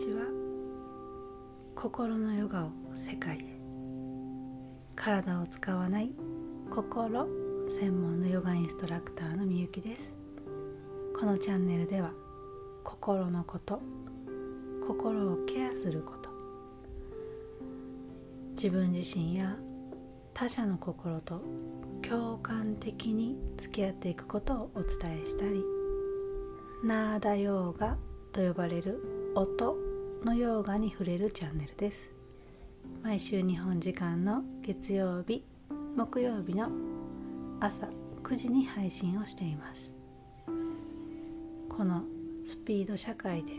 ちは。心のヨガを世界へ。体を使わない。心専門のヨガインストラクターのみゆきです。このチャンネルでは心のこと。心をケアすること。自分自身や他者の心と共感的に付き合っていくことをお伝えしたり。ナーダヨーガと呼ばれる音。のヨーガに触れるチャンネルです。毎週日本時間の月曜日木曜日の朝9時に配信をしています。このスピード社会で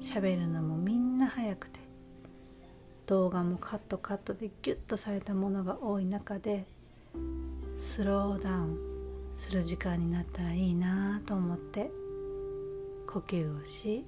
喋るのもみんな早くて動画もカットカットでギュッとされたものが多い中でスローダウンする時間になったらいいなと思って呼吸をし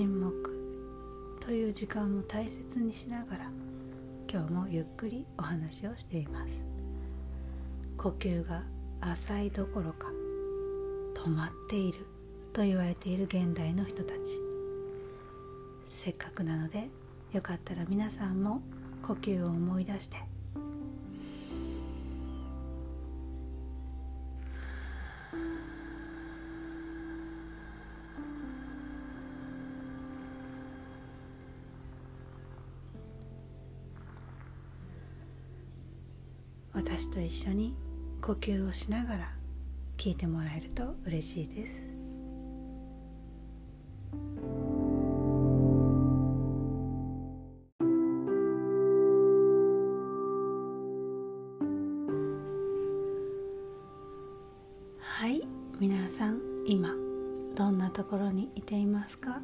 沈黙という時間も大切にしながら今日もゆっくりお話をしています。呼吸が浅いどころか止まっていると言われている現代の人たち。せっかくなのでよかったら皆さんも呼吸を思い出して私と一緒に呼吸をしながら聞いてもらえると嬉しいです。はい皆さん今どんなところにいていますか？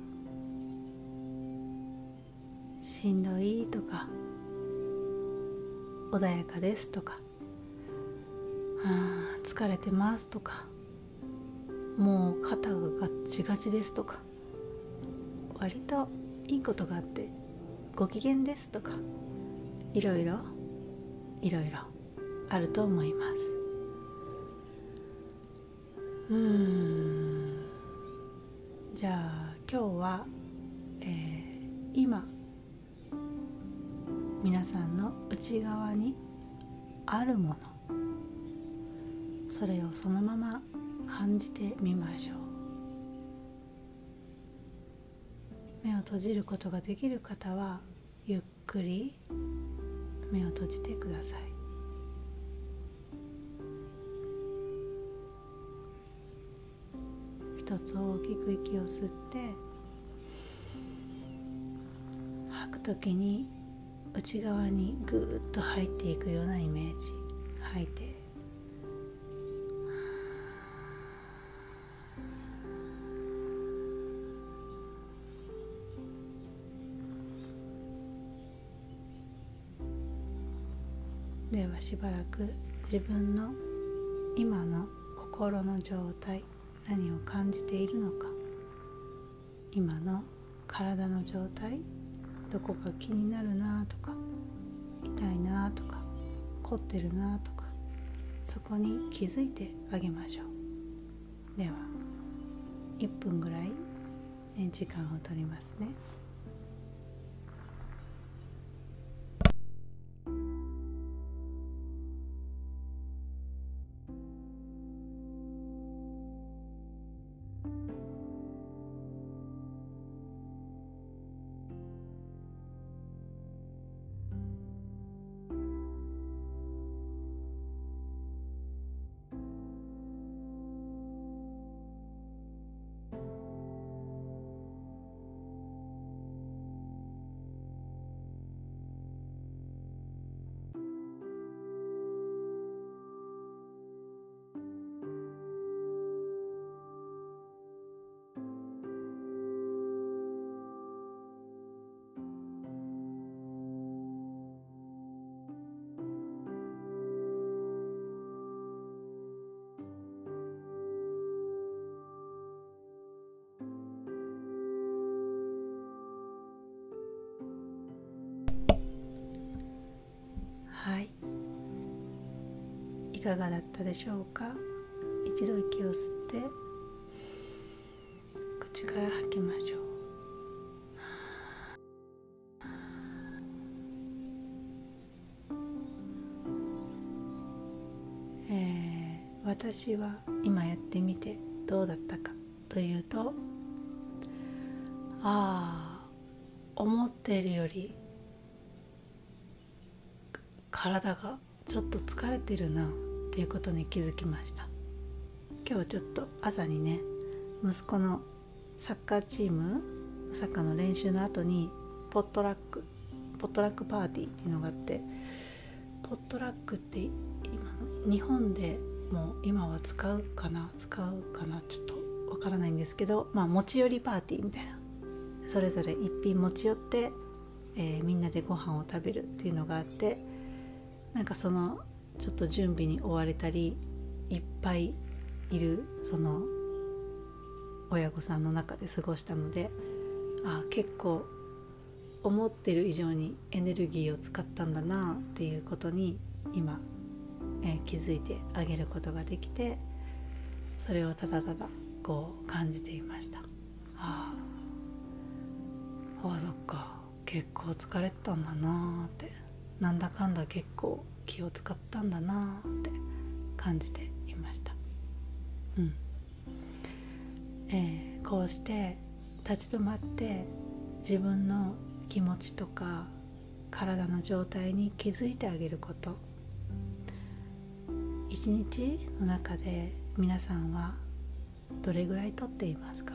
しんどいとか穏やかですとか。あ疲れてますとかもう肩がガッチガチですとか割といいことがあってご機嫌ですとかいろいろいろいろあると思います。うん。じゃあ今日は、えー、今皆さんの内側にあるものそれをそのまま感じてみましょう。目を閉じることができる方はゆっくり目を閉じてください。一つ大きく息を吸って吐く時に内側にぐーっと入っていくようなイメージ。吐いて。ではしばらく自分の今の心の状態何を感じているのか今の体の状態どこか気になるなとか痛いなとか凝ってるなとかそこに気づいてあげましょうでは1分ぐらい、時間をとりますね。かがだったでしょうか？一度息を吸って口から吐きましょう。えー、私は今やってみてどうだったかというとああ思っているより体がちょっと疲れてるな。っていうことに気づきました。今日ちょっと朝にね息子のサッカーチームサッカーの練習の後にポットラックポットラックパーティーっていうのがあってポットラックって今の日本でもう今は使うかな使うかなちょっとわからないんですけどまあ持ち寄りパーティーみたいな。それぞれ一品持ち寄って、えー、みんなでご飯を食べるっていうのがあってなんかそのちょっと準備に追われたりいっぱいいるその親御さんの中で過ごしたのであ結構思ってる以上にエネルギーを使ったんだなっていうことに今、え、気づいてあげることができてそれをただただこう感じていました。ああそっか結構疲れたんだなってなんだかんだ結構気を使ったんだなって感じていました。うん。えー、こうして立ち止まって自分の気持ちとか体の状態に気づいてあげること。一日の中で皆さんはどれぐらいとっていますか？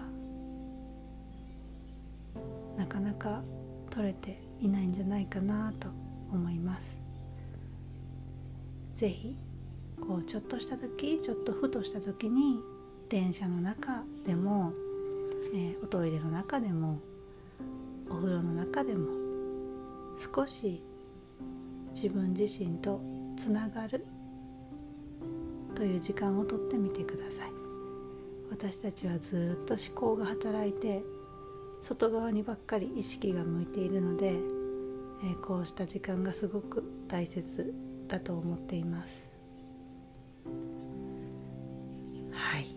なかなか取れていないんじゃないかなと思います。是非こうちょっとした時ちょっとふとした時に電車の中でも、えー、おトイレの中でもお風呂の中でも少し自分自身とつながるという時間をとってみてください。私たちはずっと思考が働いて外側にばっかり意識が向いているので、えー、こうした時間がすごく大切だと思っています。はい。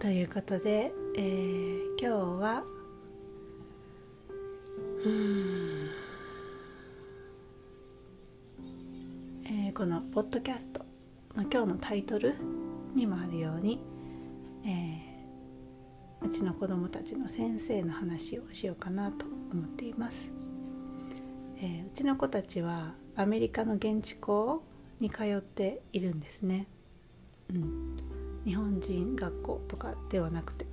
ということで、えー、今日はうん。えー、このポッドキャストの今日のタイトルにもあるように、えーうちの子どもたちの先生の話をしようかなと思っています、えー、うちの子たちはアメリカの現地校に通っているんですね、うん、日本人学校とかではなくて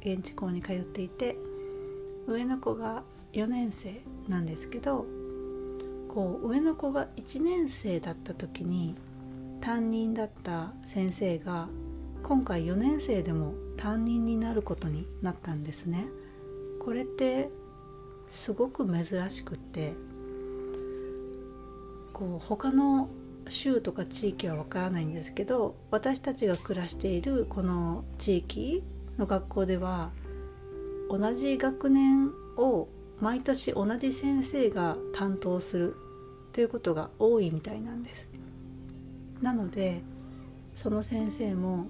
現地校に通っていて上の子が4年生なんですけどこう上の子が1年生だった時に担任だった先生が今回4年生でも担任になることになったんですね。これってすごく珍しくってこう他の州とか地域はわからないんですけど私たちが暮らしているこの地域の学校では同じ学年を毎年同じ先生が担当するということが多いみたいなんですなのでその先生も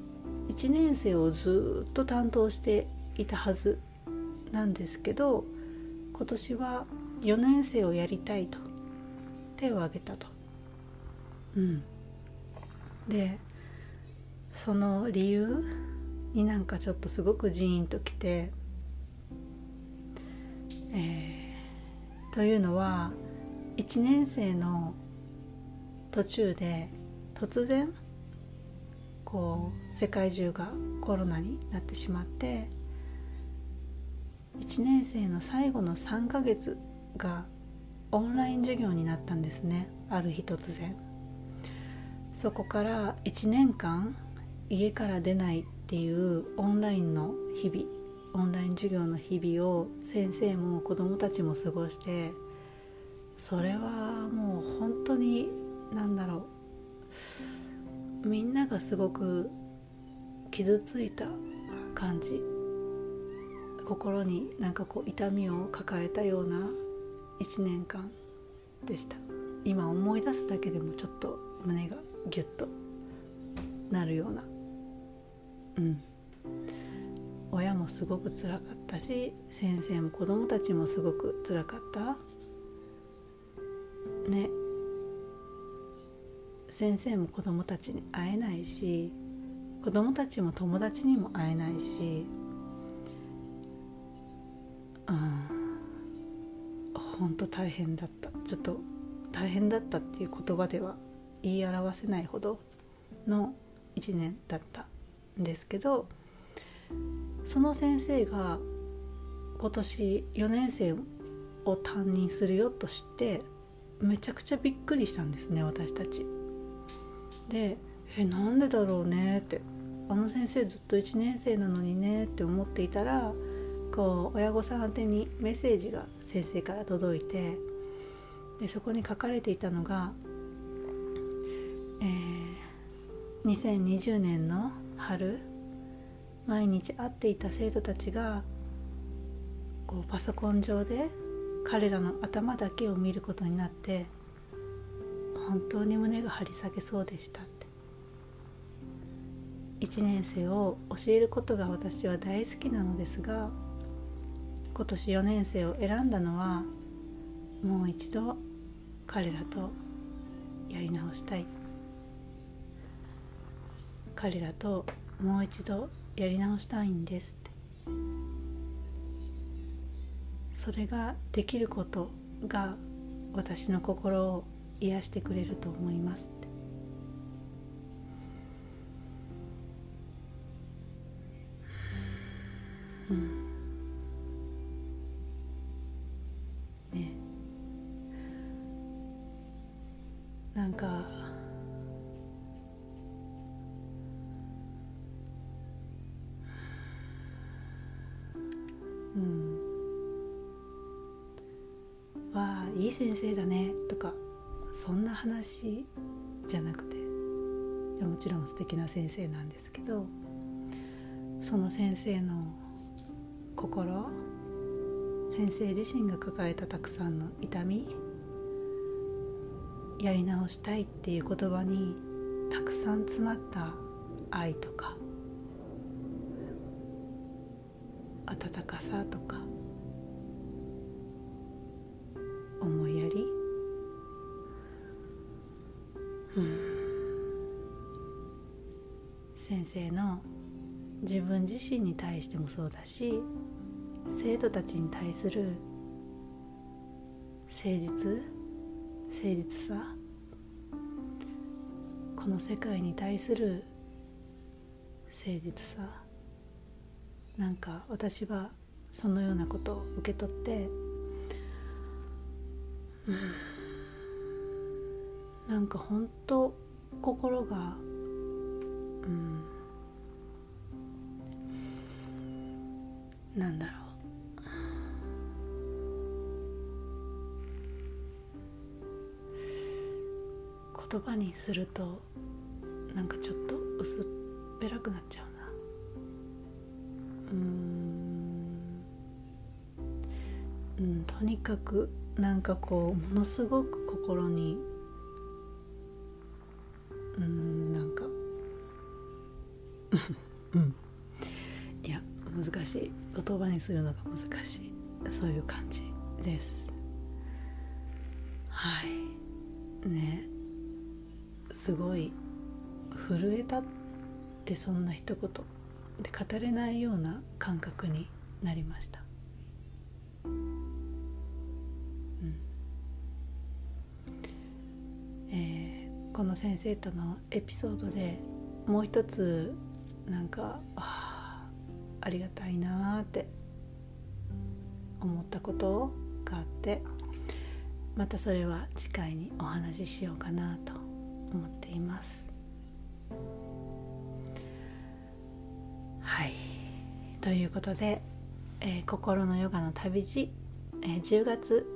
1年生をずっと担当していたはずなんですけど今年は4年生をやりたいと手を挙げたと。うん、でその理由になんかちょっとすごくジーンときて、えー、というのは1年生の途中で突然こう世界中がコロナになってしまって1年生の最後の3ヶ月がオンライン授業になったんですねある日突然。そこから1年間家から出ないっていうオンラインの日々オンライン授業の日々を先生も子どもたちも過ごしてそれはもう本当に何だろうみんながすごく傷ついた感じ心になんかこう痛みを抱えたような1年間でした。今思い出すだけでもちょっと胸がギュッとなるような。うん。親もすごくつらかったし先生も子供たちもすごくつらかった。ね。先生も子供たちに会えないし子供たちも友達にも会えないしうん。本当大変だった。ちょっと大変だったっていう言葉では言い表せないほどの1年だったんですけどその先生が今年4年生を担任するよとしてめちゃくちゃびっくりしたんですね私たち。でえなんでだろうねってあの先生ずっと1年生なのにねって思っていたらこう親御さん宛てにメッセージが先生から届いてでそこに書かれていたのが、えー、2020年の春毎日会っていた生徒たちがこうパソコン上で彼らの頭だけを見ることになって本当に胸が張り下げそうでしたって。1年生を教えることが私は大好きなのですが今年4年生を選んだのはもう一度彼らとやり直したい。彼らともう一度やり直したいんですって。それができることが私の心を癒してくれると思いますって。うん。ね。なんかいい先生だねとかそんな話じゃなくてもちろん素敵な先生なんですけどその先生の心先生自身が抱えたたくさんの痛みやり直したいっていう言葉にたくさん詰まった愛とか温かさとか生の自分自身に対してもそうだし生徒たちに対する誠実誠実さこの世界に対する誠実さなんか私はそのようなことを受け取ってうんなんか本当心がうんなんだろう。言葉にするとなんかちょっと薄っぺらくなっちゃうな。うん。うんとにかくなんかこうものすごく心にうんなんかうん。難しい言葉にするのが難しい。そういう感じです。はい。ね。すごい震えたってそんな一言で語れないような感覚になりました。うん。えーこの先生とのエピソードでもう一つなんかあーありがたいなーって思ったことがあってまたそれは次回にお話ししようかなと思っています。はい。ということで、えー心のヨガの旅路、えー10月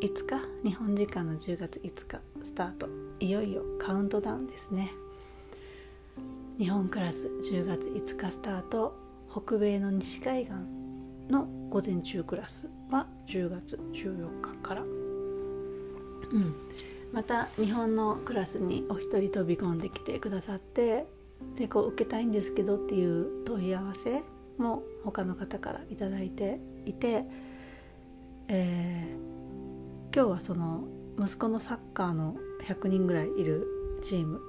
5日日本時間の10月5日スタート。いよいよカウントダウンですね。日本クラス10月5日スタート。北米の西海岸の午前中クラスは10月14日から、うん、また日本のクラスにお一人飛び込んできてくださってでこう受けたいんですけどっていう問い合わせも他の方から頂いていて、えー、今日はその息子のサッカーの100人ぐらいいるチーム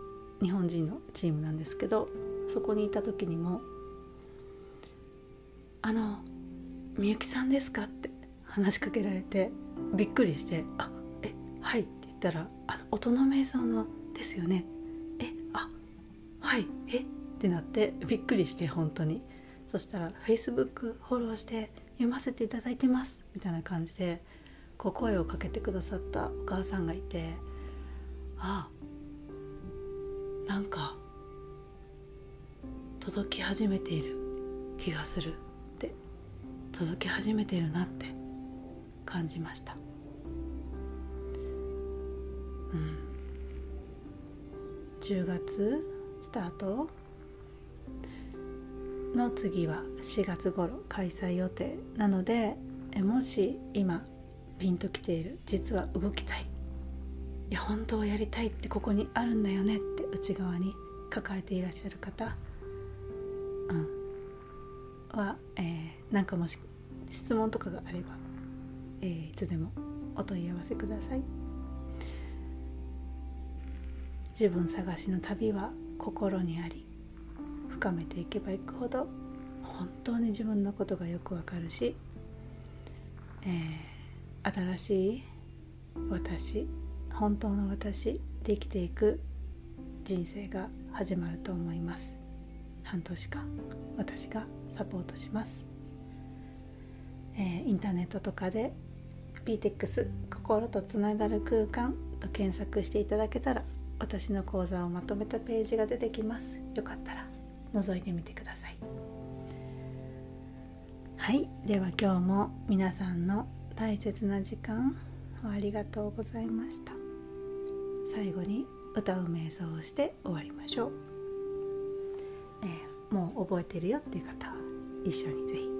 日本人のチームなんですけどそこにいた時にも「あのみゆきさんですか?」って話しかけられてびっくりして「あえはい」って言ったら「あの音の瞑想のですよねえあはいえってなってびっくりして本当にそしたら「Facebook フォローして読ませていただいてます」みたいな感じでこう声をかけてくださったお母さんがいてあなんか届き始めている気がする届き始めてるなって感じました。うん。10月スタートの次は4月頃開催予定なのでもし今ピンときている実は動きたいいや本当はやりたいってここにあるんだよねって内側に抱えていらっしゃる方、は、えー、なんかもし質問とかがあれば、えー、いつでもお問い合わせください。自分探しの旅は心にあり深めていけばいくほど本当に自分のことがよくわかるし、えー、新しい私本当の私で生きていく人生が始まると思います。半年間私がサポートします、えー、インターネットとかで PTEX 心とつながる空間と検索していただけたら私の講座をまとめたページが出てきます。よかったら覗いてみてください。はい。では今日も皆さんの大切な時間をありがとうございました。最後に歌う瞑想をして終わりましょう、えー、もう覚えてるよっていう方は一緒にぜひ。